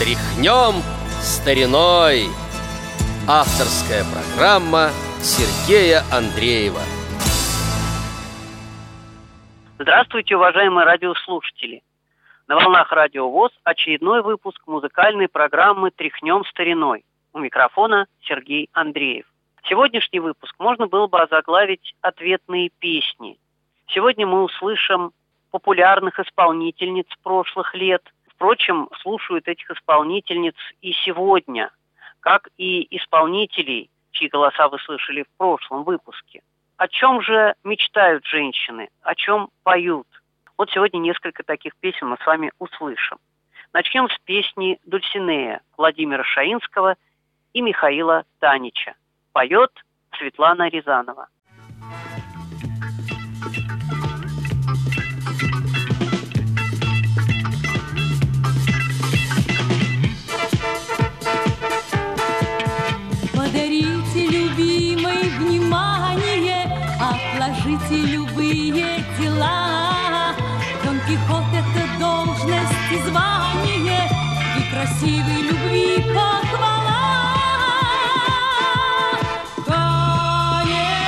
Тряхнем стариной Авторская программа Сергея Андреева Здравствуйте, уважаемые радиослушатели! На волнах Радио ВОЗ очередной выпуск музыкальной программы «Тряхнем стариной». У микрофона Сергей Андреев. Сегодняшний выпуск можно было бы озаглавить «Ответные песни». Сегодня мы услышим популярных исполнительниц прошлых лет. Впрочем, слушают этих исполнительниц и сегодня, как и исполнителей, чьи голоса вы слышали в прошлом выпуске. О чем же мечтают женщины, о чем поют? Вот сегодня несколько таких песен мы с вами услышим. Начнем с песни «Дульсинея» Владимира Шаинского и Михаила Танича. Поет Светлана Рязанова. Кихот — это должность и звание, и красивой любви похвала. Конечно,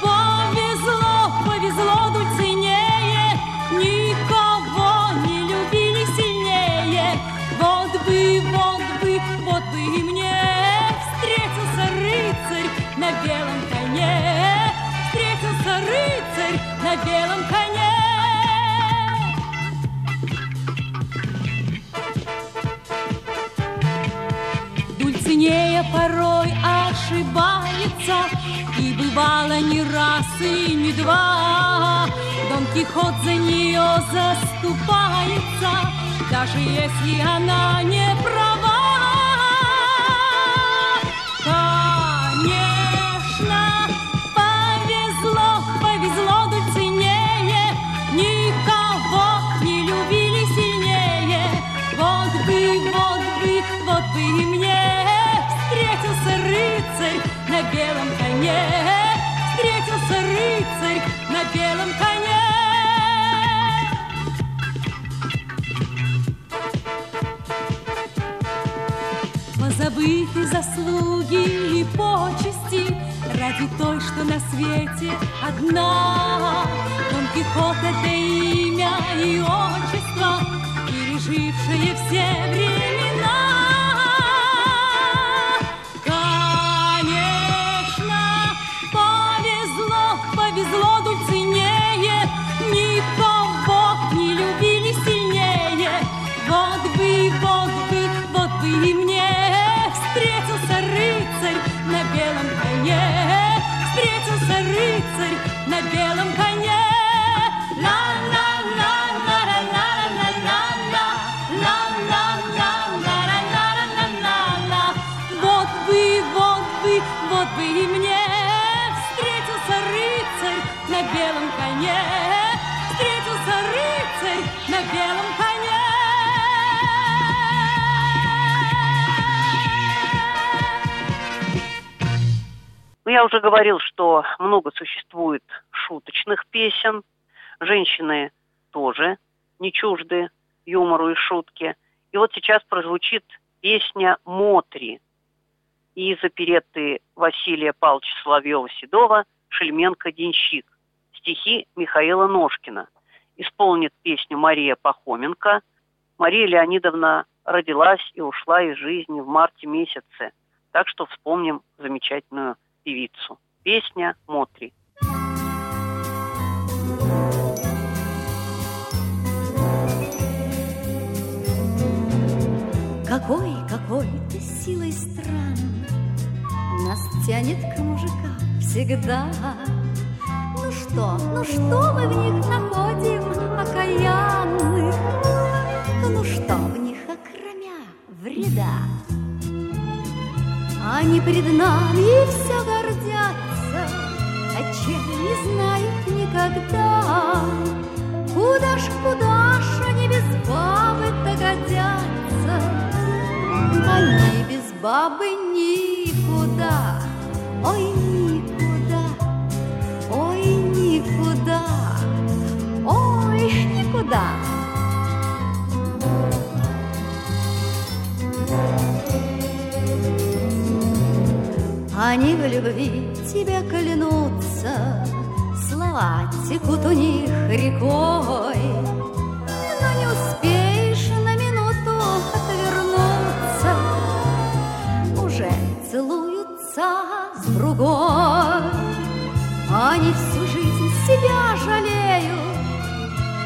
повезло, повезло Дульцинее, никого не любили сильнее. Вот бы, вот бы, вот бы и мне встретился рыцарь на белом коне, встретился рыцарь на белом коне. Дульцинея порой ошибается, И бывало не раз и не два. Дон Кихот за нее заступается, Даже если она не права. Позабыты заслуги и почести Ради той, что на свете одна. Дон Кихот — это имя и отчество, Пережившее все времена. Конечно, повезло, повезло вот бы и мне Встретился рыцарь на белом коне, Встретился рыцарь на белом коне. Ну, я уже говорил, что много существует шуточных песен. Женщины тоже не чужды юмору и шутки. И вот сейчас прозвучит песня «Мотри» и из оперетты Василия Павловича Соловьева-Седова «Шельменко-денщик». Стихи Михаила Ножкина. Исполнит песню Мария Пахоменко. Мария Леонидовна родилась и ушла из жизни в марте месяце. Так что вспомним замечательную певицу. Песня «Мотри». Какой, какой ты силой стран Нас тянет к мужикам всегда. Ну что, ну что мы в них находим окаянных? Ну что в них окромя вреда? Они пред нами все гордятся А чем не знают никогда. Куда ж, куда ж они без бабы-то годятся они без бабы никуда, ой, никуда, ой, никуда, ой, никуда. Они в любви тебя клянутся, слова текут у них рекой. Себя жалеют,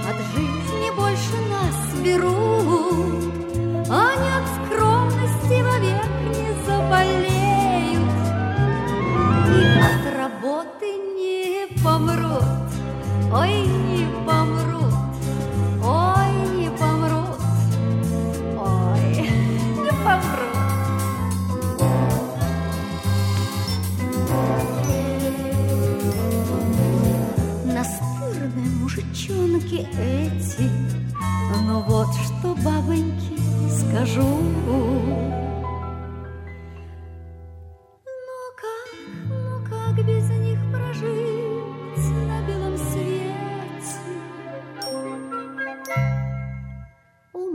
От жизни больше нас берут, Они от скромности вовек не заболеют. И от работы не помрут, Ой,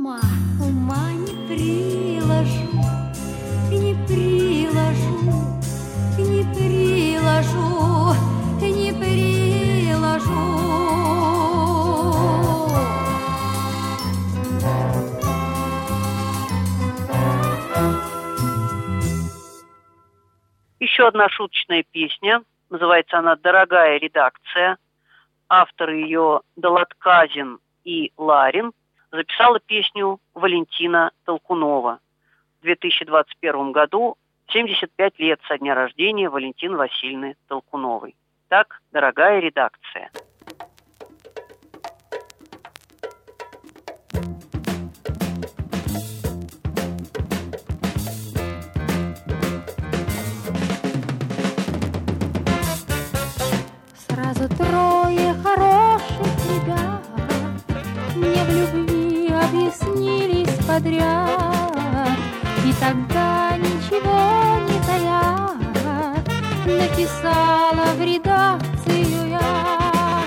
Ума, ума не приложу, не приложу, не приложу, не приложу. Еще одна шуточная песня. Называется она «Дорогая редакция». Авторы ее Долотказин и Ларин. Записала песню Валентина Толкунова. В 2021 году 75 лет со дня рождения Валентины Васильевны Толкуновой. Так, дорогая редакция. Сразу трое хороших ребят подряд. И тогда ничего не тая Написала в редакцию я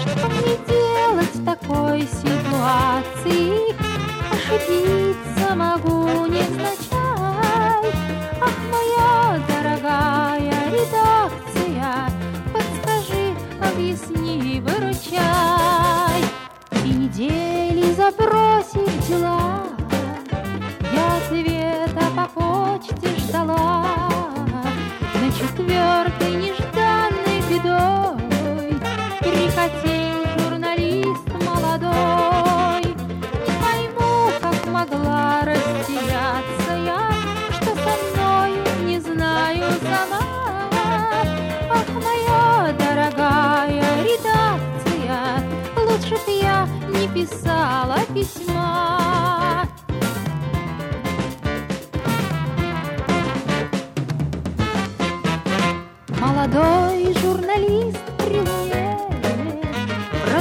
Что мне делать в такой ситуации? Ошибиться могу невзначай Ах, моя дорогая редакция Подскажи, объясни, выручай. И недели забросив дела На Молодой журналист при мне. Про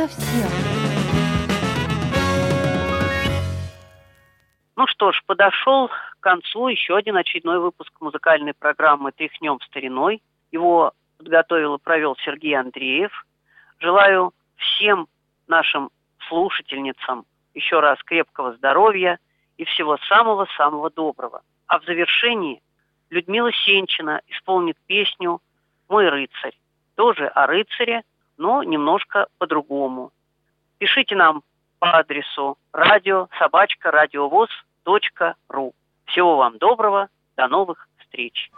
насовсем Ну что ж, подошел к концу еще один очередной выпуск музыкальной программы «Тряхнем стариной». Его подготовил и провел Сергей Андреев. Желаю всем нашим слушательницам еще раз крепкого здоровья и всего самого-самого доброго. А в завершении Людмила Сенчина исполнит песню «Мой рыцарь». Тоже о рыцаре, но немножко по-другому. Пишите нам по адресу радио собачка радиовоз точка ру. Всего вам доброго, до новых встреч.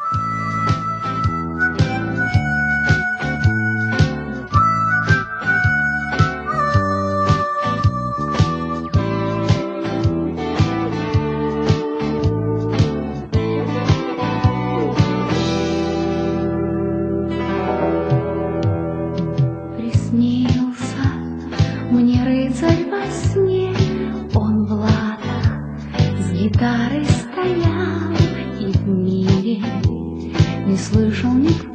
Гитарой стоял, и в мире не слышал никто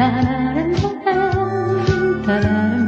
da da da da da da